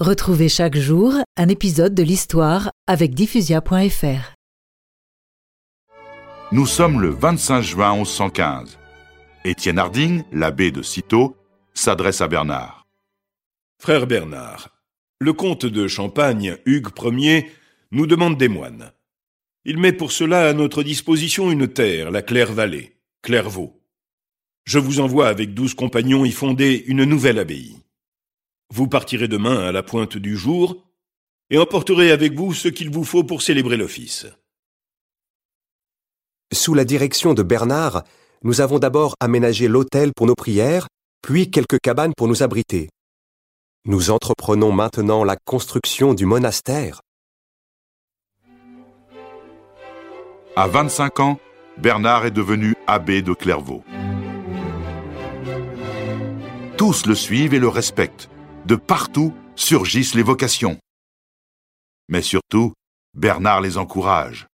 Retrouvez chaque jour un épisode de l'histoire avec diffusia.fr. Nous sommes le 25 juin 1115. Étienne Harding, l'abbé de Cîteaux, s'adresse à Bernard. Frère Bernard, le comte de Champagne, Hugues Ier, nous demande des moines. Il met pour cela à notre disposition une terre, la Claire-Vallée, Clairvaux. Je vous envoie avec douze compagnons y fonder une nouvelle abbaye. Vous partirez demain à la pointe du jour et emporterez avec vous ce qu'il vous faut pour célébrer l'office. Sous la direction de Bernard, nous avons d'abord aménagé l'autel pour nos prières, puis quelques cabanes pour nous abriter. Nous entreprenons maintenant la construction du monastère. À 25 ans, Bernard est devenu abbé de Clairvaux. Tous le suivent et le respectent de partout surgissent les vocations. Mais surtout, Bernard les encourage.